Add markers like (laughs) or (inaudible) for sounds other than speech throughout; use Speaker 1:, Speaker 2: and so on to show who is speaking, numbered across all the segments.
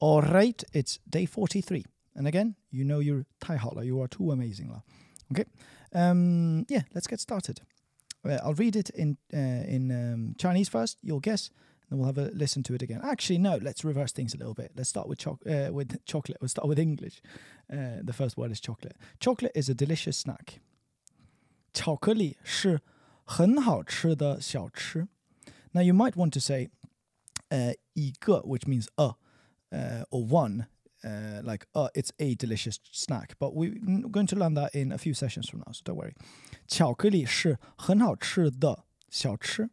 Speaker 1: All right, it's day 43. And again, you know you're 太好了, you are too amazing. la. Okay, um, yeah, let's get started. Uh, I'll read it in uh, in um, Chinese first, you'll guess, then we'll have a listen to it again. Actually, no, let's reverse things a little bit. Let's start with, choc- uh, with (laughs) chocolate. We'll start with English. Uh, the first word is chocolate. Chocolate is a delicious snack. 巧克力是很好吃的小吃。Now you might want to say uh, 一个, which means a, uh, or one, uh, like uh, it's a delicious snack. But we're going to learn that in a few sessions from now, so don't worry. 巧克力是很好吃的小吃。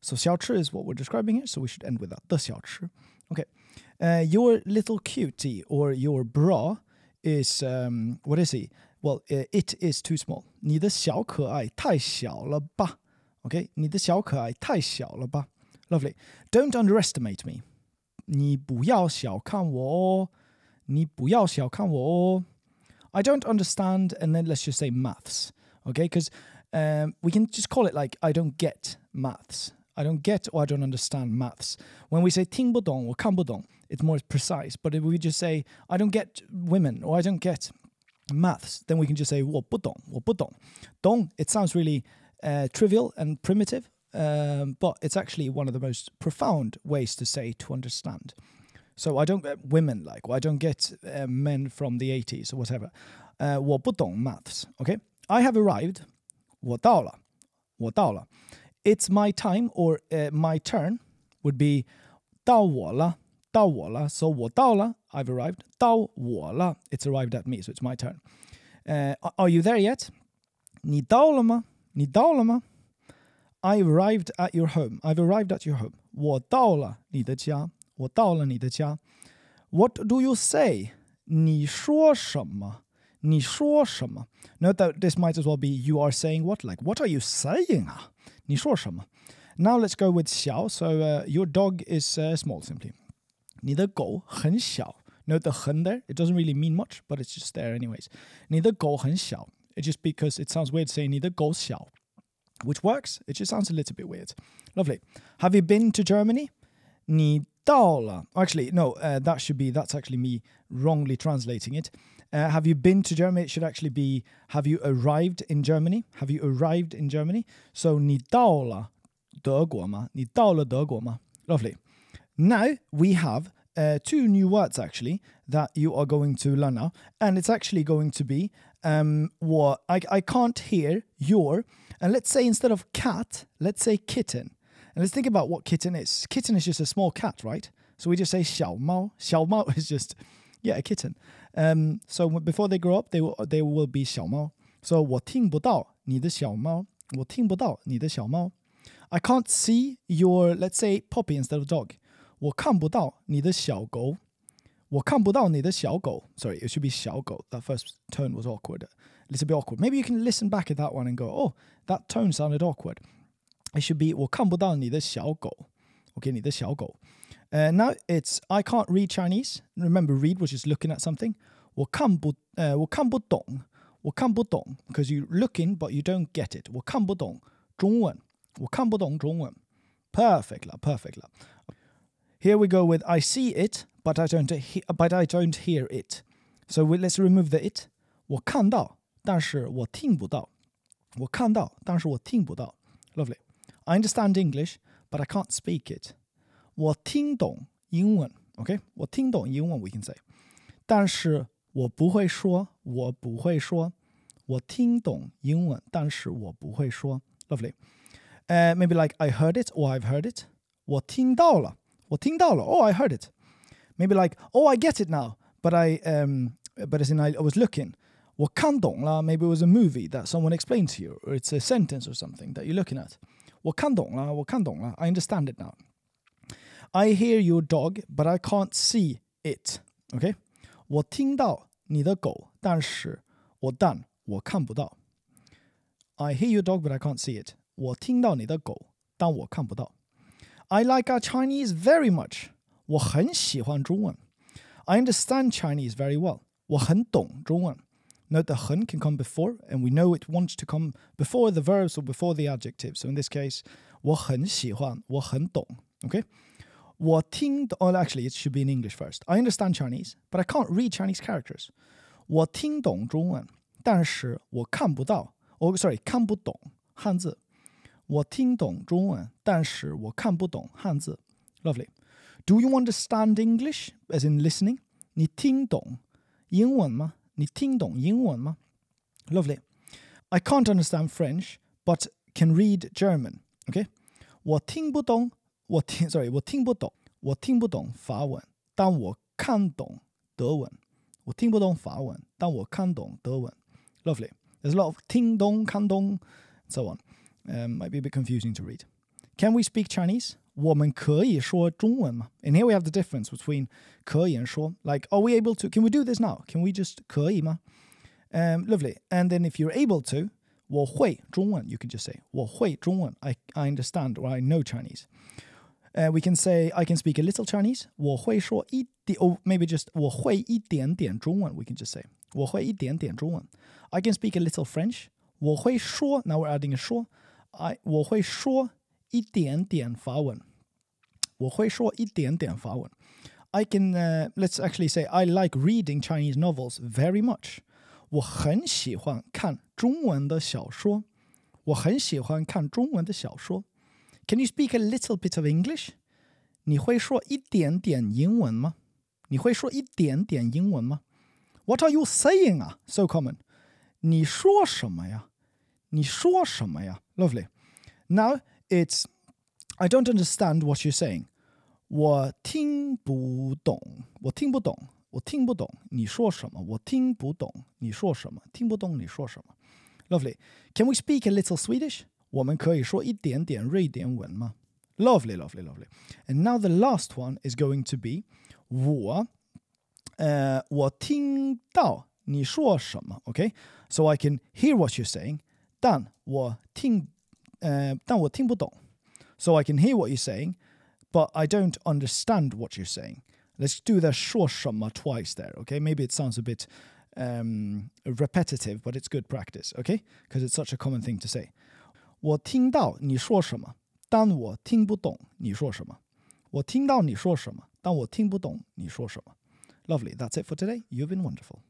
Speaker 1: So 小吃 is what we're describing here, so we should end with that. 的小吃. Okay. Uh, your little cutie or your bra is um, what is he? Well, uh, it is too small. 你的小可爱太小了吧? Okay, 你的小可爱太小了吧? Lovely. Don't underestimate me. 你不要小看我哦。你不要小看我哦。I don't understand, and then let's just say maths. Okay, because um, we can just call it like I don't get maths. I don't get or I don't understand maths. When we say 听不懂 or 看不懂, it's more precise. But if we just say I don't get women or I don't get maths, then we can just say 我不懂,我不懂. Dong, it sounds really uh, trivial and primitive, um, but it's actually one of the most profound ways to say to understand. So I don't get women like, or I don't get uh, men from the 80s or whatever. Uh, 我不懂 maths, okay? I have arrived. 我到了,我到了. It's my time or uh, my turn would be 到我了,到我了. So 我到了, I've arrived. 到我了, it's arrived at me, so it's my turn. Uh, are you there yet? 你到了吗?你到了吗? I arrived at your home. I've arrived at your home. 我到了你的家。我到了你的家。What do you say? 你说什么？你说什么？Note that this might as well be you are saying what? Like, what are you saying? 啊？你说什么？Now let's go with 小. So uh, your dog is uh, small simply. 你的狗很小。Note the 很 there. It doesn't really mean much, but it's just there anyways. 你的狗很小. It's just because it sounds weird saying 你的狗小 which works. It just sounds a little bit weird. Lovely. Have you been to Germany? 你到了. Actually, no, uh, that should be, that's actually me wrongly translating it. Uh, have you been to Germany? It should actually be, have you arrived in Germany? Have you arrived in Germany? So, 你到了德国吗?你到了德国吗? Lovely. Now we have uh, two new words actually that you are going to learn now, and it's actually going to be um, what I, I can't hear your, and let's say instead of cat, let's say kitten. And let's think about what kitten is. Kitten is just a small cat, right? So we just say 小猫.小猫 (laughs) is just, yeah, a kitten. Um, so before they grow up, they will, they will be 小猫. So 我听不到你的小猫.我听不到你的小猫. I can't see your, let's say, puppy instead of dog. 我看不到你的小狗。 我看不到你的小狗. Sorry, it should be 小狗. That first tone was awkward. A little bit awkward. Maybe you can listen back at that one and go, oh, that tone sounded awkward. It should be 我看不到你的小狗. Okay, 你的小狗. Uh, now it's I can't read Chinese. Remember, read was just looking at something. 我看不, uh, 我看不懂.我看不懂 because you're looking but you don't get it. 我看不懂中文.我看不懂中文. Perfect 啦, perfect 啦. Here we go with I see it, but I don't he- but I don't hear it. So we, let's remove the it. 我看到，但是我听不到。我看到，但是我听不到。Lovely. I understand English, but I can't speak it. 我听懂英文，OK？我听懂英文，we can say. 但是我不会说，我不会说。我听懂英文，但是我不会说。Lovely. Uh, maybe like I heard it or I've heard it. 我听到了，我听到了。Oh, I heard it. Maybe like, oh, I get it now. But I, um, but as in I, I was looking. 我看懂了. Maybe it was a movie that someone explained to you, or it's a sentence or something that you're looking at. 我看懂了,我看懂了. I understand it now. I hear your dog, but I can't see it. Okay? 我听到你的狗，但是我但我看不到。I hear your dog, but I can't see it. 我听到你的狗，但我看不到。I like our Chinese very much. 我很喜欢中文。I understand Chinese very well. 我很懂中文。Note the 很 can come before, and we know it wants to come before the verbs or before the adjectives. So in this case, 我很喜欢，我很懂。Okay? 我听懂, oh, actually, it should be in English first. I understand Chinese, but I can't read Chinese characters. 我听懂中文，但是我看不到。Oh, sorry, 看不懂汉字。我听懂中文，但是我看不懂汉字。Lovely. Do you understand English? As in listening. 你听懂英文吗？你听懂英文吗？Lovely. I can't understand French, but can read German. Okay. 我听不懂，我听，sorry，我听不懂，我听不懂法文，但我看懂德文。我听不懂法文，但我看懂德文。Lovely. There's a lot of 听懂、看懂, so on. Um, might be a bit confusing to read. Can we speak Chinese? 我们可以说中文吗? And here we have the difference between 可以 and 说. Like, are we able to? Can we do this now? Can we just 可以吗? Um, lovely. And then if you're able to, 我会中文, you can just say 我会中文. I, I understand or I know Chinese. Uh, we can say I can speak a little Chinese. 我会说一点, or maybe just 我会一点点中文. We can just say 我会一点点中文. I can speak a little French. 我会说, now we're adding a 说. I 我会说 一点点法文。我会说一点点法文。I can uh, let's actually say I like reading Chinese novels very much. 我很喜欢看中文的小说。我很喜欢看中文的小说。Can you speak a little bit of English? 你会说一点点英文吗？你会说一点点英文吗？What are you saying 啊？So common. 你说什么呀？你说什么呀？Lovely. Now it's I don't understand what you're saying. 我听不懂，我听不懂，我听不懂你说什么，我听不懂你说什么，听不懂你说什么。Lovely. Can we speak a little Swedish? 我们可以说一点点瑞典文吗？Lovely, lovely, lovely. And now the last one is going to be 我，呃，我听到你说什么，OK? So I can hear what you're saying，但我听， 呃，但我听不懂。So I can hear what you're saying, but I don't understand what you're saying. Let's do the 说什么 twice there, okay? Maybe it sounds a bit um, repetitive, but it's good practice, okay? Because it's such a common thing to say. 我听到你说什么，但我听不懂你说什么。我听到你说什么，但我听不懂你说什么。Lovely. That's it for today. You've been wonderful.